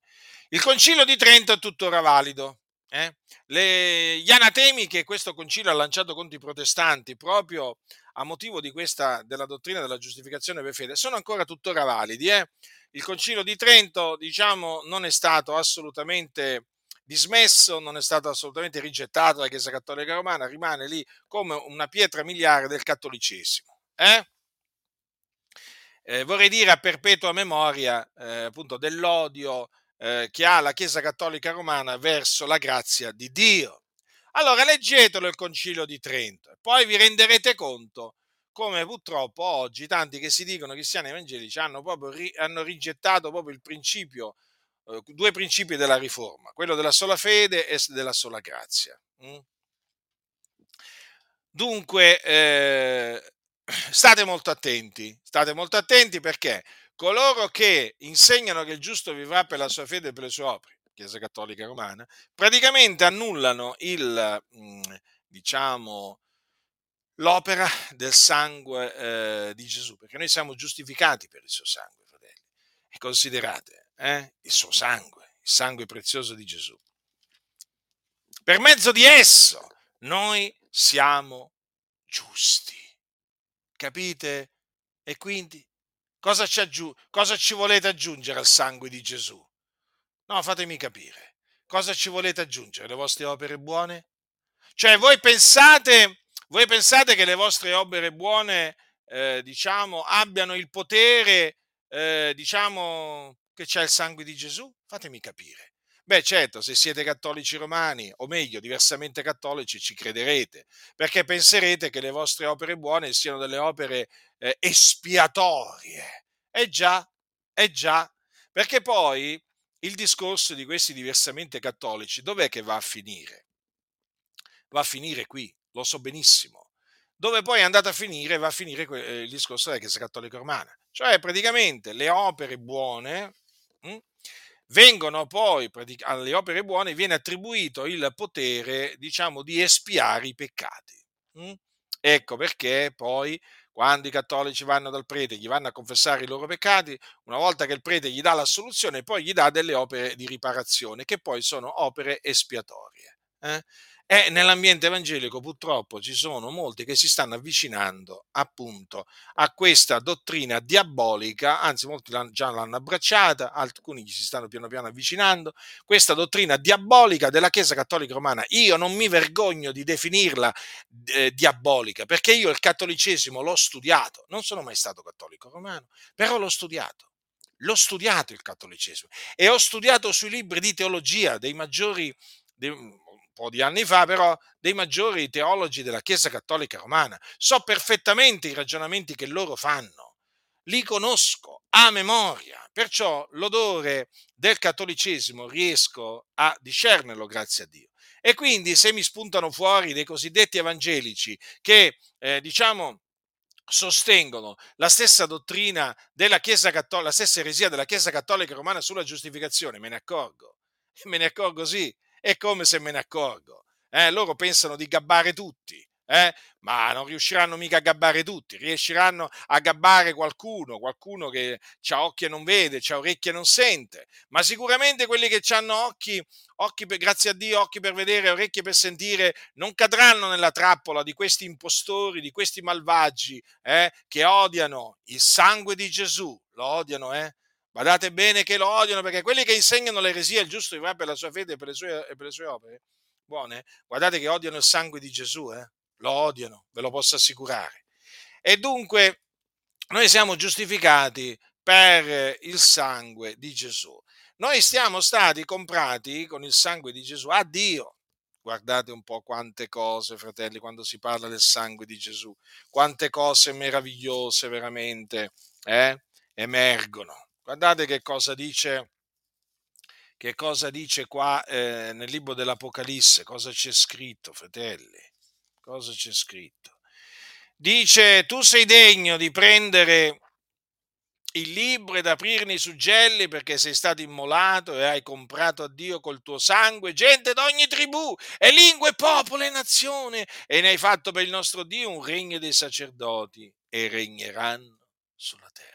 Il concilio di Trento è tuttora valido. Eh? Le, gli anatemi che questo concilio ha lanciato contro i protestanti proprio a motivo questa, della dottrina della giustificazione per fede sono ancora tuttora validi. Eh? Il concilio di Trento diciamo, non è stato assolutamente dismesso, non è stato assolutamente rigettato dalla Chiesa Cattolica Romana, rimane lì come una pietra miliare del cattolicesimo. Eh? Eh, vorrei dire a perpetua memoria eh, appunto dell'odio eh, che ha la Chiesa Cattolica Romana verso la grazia di Dio. Allora leggetelo il Concilio di Trento poi vi renderete conto come purtroppo oggi tanti che si dicono cristiani evangelici hanno proprio ri, hanno rigettato proprio il principio, eh, due principi della riforma, quello della sola fede e della sola grazia. Mm? Dunque, eh, state molto attenti, state molto attenti perché coloro che insegnano che il giusto vivrà per la sua fede e per le sue opere, Chiesa Cattolica Romana, praticamente annullano il, mm, diciamo, l'opera del sangue eh, di Gesù, perché noi siamo giustificati per il suo sangue, fratelli. E considerate eh, il suo sangue, il sangue prezioso di Gesù. Per mezzo di esso noi siamo giusti. Capite? E quindi cosa ci, aggiu- cosa ci volete aggiungere al sangue di Gesù? No, fatemi capire. Cosa ci volete aggiungere? Le vostre opere buone? Cioè, voi pensate, voi pensate che le vostre opere buone, eh, diciamo, abbiano il potere, eh, diciamo, che c'è il sangue di Gesù? Fatemi capire. Beh, certo, se siete cattolici romani, o meglio, diversamente cattolici, ci crederete, perché penserete che le vostre opere buone siano delle opere eh, espiatorie. Eh già, eh già, perché poi il discorso di questi diversamente cattolici dov'è che va a finire? Va a finire qui, lo so benissimo. Dove poi è andato a finire, va a finire eh, il discorso della Chiesa Cattolica Romana. Cioè, praticamente, le opere buone mh, hm, vengono poi alle opere buone viene attribuito il potere, diciamo, di espiare i peccati. Mm? Ecco perché poi quando i cattolici vanno dal prete, gli vanno a confessare i loro peccati, una volta che il prete gli dà la soluzione, poi gli dà delle opere di riparazione, che poi sono opere espiatorie. Eh? E nell'ambiente evangelico purtroppo ci sono molti che si stanno avvicinando appunto a questa dottrina diabolica, anzi molti già l'hanno abbracciata, alcuni si stanno piano piano avvicinando, questa dottrina diabolica della Chiesa Cattolica Romana. Io non mi vergogno di definirla eh, diabolica perché io il cattolicesimo l'ho studiato, non sono mai stato cattolico romano, però l'ho studiato. L'ho studiato il cattolicesimo e ho studiato sui libri di teologia dei maggiori, dei, po' di anni fa, però, dei maggiori teologi della Chiesa Cattolica Romana. So perfettamente i ragionamenti che loro fanno. li conosco a memoria, perciò l'odore del cattolicesimo riesco a discernerlo, grazie a Dio. E quindi se mi spuntano fuori dei cosiddetti evangelici che, eh, diciamo, sostengono la stessa dottrina della Chiesa Cattolica, la stessa eresia della Chiesa Cattolica Romana sulla giustificazione, me ne accorgo. Me ne accorgo sì, è come se me ne accorgo. Eh, loro pensano di gabbare tutti, eh? ma non riusciranno mica a gabbare tutti, riusciranno a gabbare qualcuno, qualcuno che ha occhi e non vede, ha orecchie e non sente, ma sicuramente quelli che hanno occhi, occhi per, grazie a Dio, occhi per vedere, orecchie per sentire, non cadranno nella trappola di questi impostori, di questi malvagi eh? che odiano il sangue di Gesù, lo odiano, eh? Badate bene che lo odiano perché quelli che insegnano l'eresia, il giusto vivrà per la sua fede e per le sue, per le sue opere, buone, guardate che odiano il sangue di Gesù, eh? lo odiano, ve lo posso assicurare. E dunque noi siamo giustificati per il sangue di Gesù. Noi siamo stati comprati con il sangue di Gesù a Dio. Guardate un po' quante cose, fratelli, quando si parla del sangue di Gesù, quante cose meravigliose veramente eh, emergono. Guardate che cosa dice, che cosa dice qua eh, nel libro dell'Apocalisse, cosa c'è scritto, fratelli. Cosa c'è scritto? Dice, tu sei degno di prendere il libro ed aprirne i suggelli perché sei stato immolato e hai comprato a Dio col tuo sangue gente d'ogni tribù e lingue, popolo e nazione e ne hai fatto per il nostro Dio un regno dei sacerdoti e regneranno sulla terra.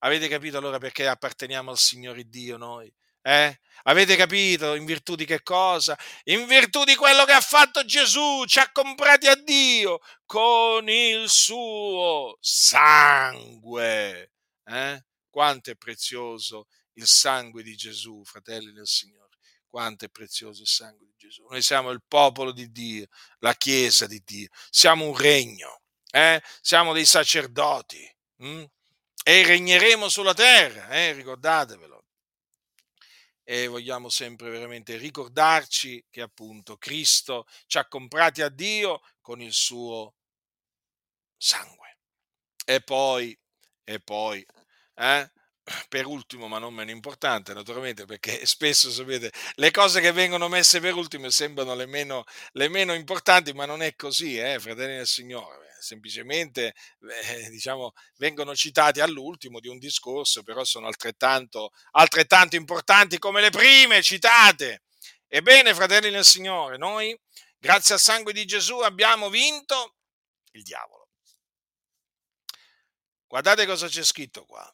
Avete capito allora perché apparteniamo al Signore Dio noi? Eh? Avete capito in virtù di che cosa? In virtù di quello che ha fatto Gesù, ci ha comprati a Dio con il suo sangue. Eh? Quanto è prezioso il sangue di Gesù, fratelli del Signore. Quanto è prezioso il sangue di Gesù. Noi siamo il popolo di Dio, la Chiesa di Dio. Siamo un regno, eh? siamo dei sacerdoti hm? E regneremo sulla terra, eh? ricordatevelo e vogliamo sempre veramente ricordarci che appunto Cristo ci ha comprati a Dio con il suo sangue. E poi, e poi, eh, per ultimo, ma non meno importante, naturalmente, perché spesso sapete le cose che vengono messe per ultimo sembrano le meno, le meno importanti, ma non è così, eh, fratelli del Signore semplicemente eh, diciamo, vengono citati all'ultimo di un discorso, però sono altrettanto, altrettanto importanti come le prime citate. Ebbene, fratelli nel Signore, noi, grazie al sangue di Gesù, abbiamo vinto il diavolo. Guardate cosa c'è scritto qua.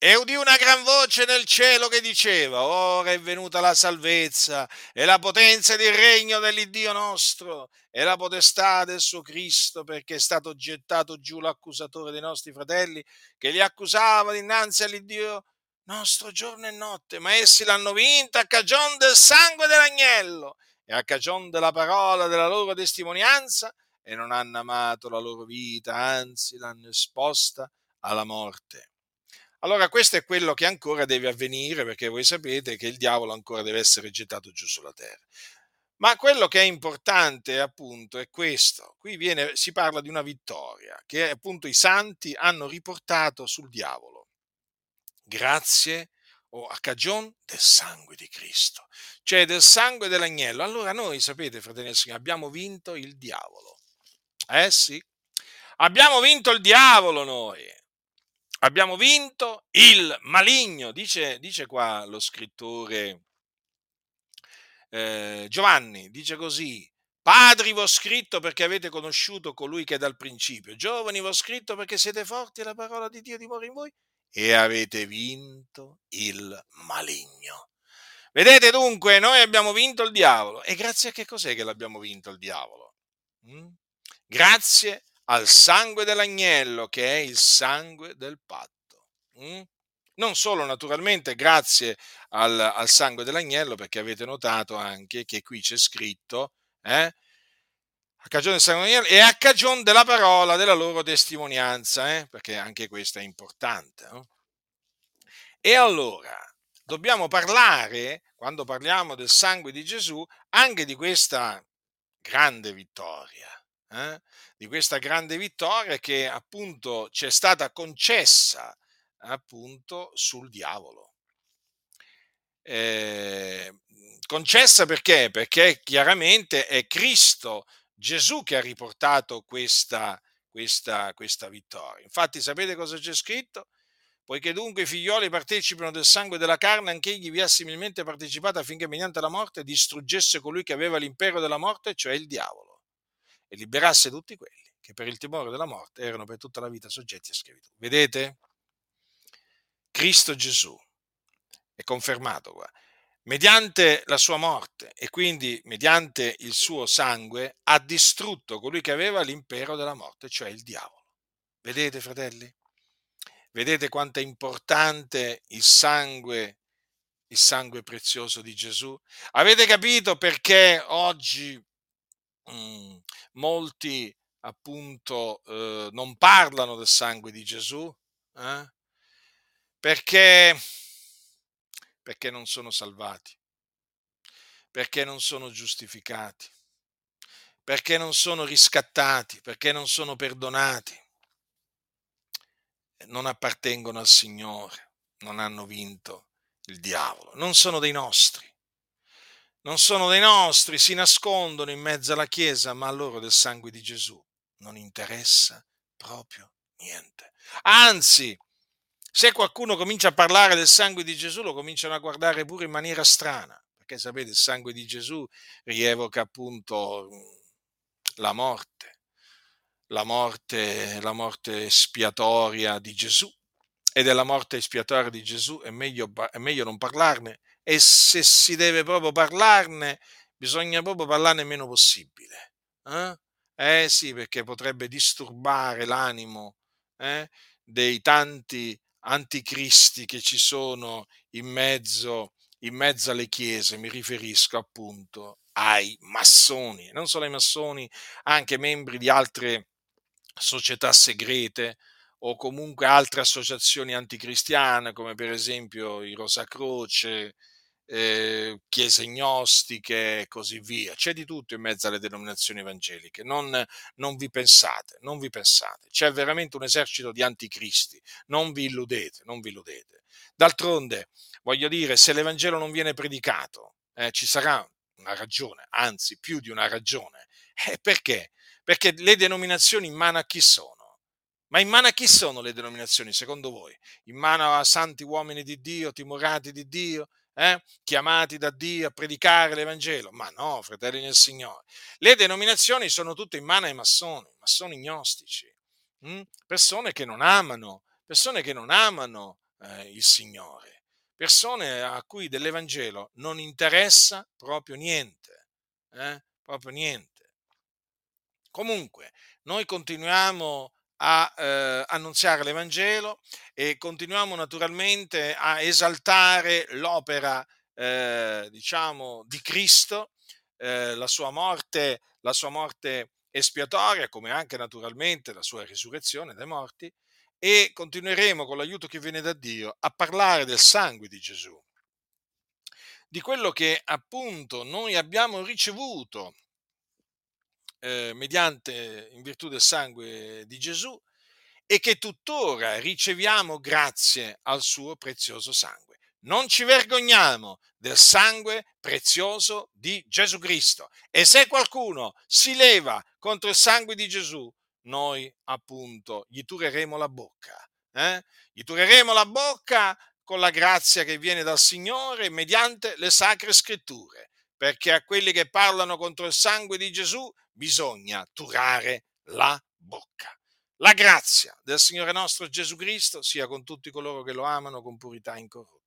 E udì una gran voce nel cielo che diceva, ora è venuta la salvezza e la potenza del regno dell'Iddio nostro e la potestà del suo Cristo, perché è stato gettato giù l'accusatore dei nostri fratelli che li accusava dinanzi all'Iddio nostro giorno e notte, ma essi l'hanno vinta a cagion del sangue dell'agnello e a cagion della parola della loro testimonianza e non hanno amato la loro vita, anzi l'hanno esposta alla morte. Allora questo è quello che ancora deve avvenire perché voi sapete che il diavolo ancora deve essere gettato giù sulla terra. Ma quello che è importante appunto è questo. Qui viene, si parla di una vittoria che appunto i santi hanno riportato sul diavolo. Grazie o a cagion del sangue di Cristo, cioè del sangue dell'agnello. Allora noi, sapete, fratelli del Signore, abbiamo vinto il diavolo. Eh sì, abbiamo vinto il diavolo noi abbiamo vinto il maligno, dice, dice qua lo scrittore eh, Giovanni, dice così, Padri vo scritto perché avete conosciuto colui che è dal principio, giovani vo scritto perché siete forti e la parola di Dio dimora in voi e avete vinto il maligno. Vedete dunque, noi abbiamo vinto il diavolo e grazie a che cos'è che l'abbiamo vinto il diavolo? Mm? Grazie al sangue dell'agnello, che è il sangue del patto. Mm? Non solo naturalmente grazie al, al, sangue dell'agnello, perché avete notato anche che qui c'è scritto, eh, a cagione del sangue dell'agnello e a cagione della parola della loro testimonianza, eh, perché anche questo è importante. No? E allora dobbiamo parlare, quando parliamo del sangue di Gesù, anche di questa grande vittoria eh, di questa grande vittoria che appunto ci è stata concessa appunto sul diavolo. Eh, concessa perché? Perché chiaramente è Cristo Gesù che ha riportato questa, questa, questa vittoria. Infatti sapete cosa c'è scritto? Poiché dunque i figlioli partecipano del sangue e della carne, anche egli vi ha similmente partecipato affinché mediante la morte distruggesse colui che aveva l'impero della morte, cioè il diavolo, e liberasse tutti quelli che per il timore della morte erano per tutta la vita soggetti a schiavitù. Vedete? Cristo Gesù è confermato qua, mediante la sua morte e quindi mediante il suo sangue ha distrutto colui che aveva l'impero della morte, cioè il diavolo. Vedete, fratelli? Vedete quanto è importante il sangue, il sangue prezioso di Gesù? Avete capito perché oggi mh, mm, molti appunto eh, non parlano del sangue di Gesù? Eh? Perché, perché non sono salvati, perché non sono giustificati, perché non sono riscattati, perché non sono perdonati non appartengono al Signore, non hanno vinto il diavolo, non sono dei nostri. Non sono dei nostri, si nascondono in mezzo alla Chiesa, ma a loro del sangue di Gesù non interessa proprio niente. Anzi, se qualcuno comincia a parlare del sangue di Gesù, lo cominciano a guardare pure in maniera strana, perché sapete, il sangue di Gesù rievoca appunto la morte, la morte, la morte spiatoria di Gesù e della morte spiatoria di Gesù è meglio, è meglio non parlarne e se si deve proprio parlarne bisogna proprio parlarne il meno possibile. Eh? eh sì, perché potrebbe disturbare l'animo eh, dei tanti anticristi che ci sono in mezzo, in mezzo alle chiese, mi riferisco appunto ai massoni, non solo ai massoni, anche membri di altre società segrete o comunque altre associazioni anticristiane come per esempio i Rosa Croce, eh, chiese gnostiche e così via. C'è di tutto in mezzo alle denominazioni evangeliche. Non, non, vi pensate, non vi pensate. C'è veramente un esercito di anticristi. Non vi illudete, non vi illudete. D'altronde, voglio dire, se l'Evangelo non viene predicato, eh, ci sarà una ragione, anzi più di una ragione. Eh, perché? Perché le denominazioni in mano a chi sono? Ma in mano a chi sono le denominazioni, secondo voi? In mano a santi uomini di Dio, timorati di Dio, eh? chiamati da Dio a predicare l'Evangelo? Ma no, fratelli nel Signore. Le denominazioni sono tutte in mano ai massoni, massoni gnostici, hm? persone che non amano, persone che non amano eh, il Signore, persone a cui dell'Evangelo non interessa proprio niente, eh? proprio niente. Comunque, noi continuiamo a eh, annunziare l'Evangelo e continuiamo naturalmente a esaltare l'opera, eh, diciamo, di Cristo, eh, la sua morte, la sua morte espiatoria, come anche naturalmente la sua risurrezione dai morti, e continueremo con l'aiuto che viene da Dio a parlare del sangue di Gesù, di quello che appunto noi abbiamo ricevuto eh, mediante, in virtù del sangue di Gesù e che tuttora riceviamo grazie al suo prezioso sangue. Non ci vergogniamo del sangue prezioso di Gesù Cristo e se qualcuno si leva contro il sangue di Gesù, noi appunto gli tureremo la bocca. Eh? Gli tureremo la bocca con la grazia che viene dal Signore mediante le sacre scritture, perché a quelli che parlano contro il sangue di Gesù bisogna turare la bocca. La grazia del Signore nostro Gesù Cristo sia con tutti coloro che lo amano con purità incorrotta.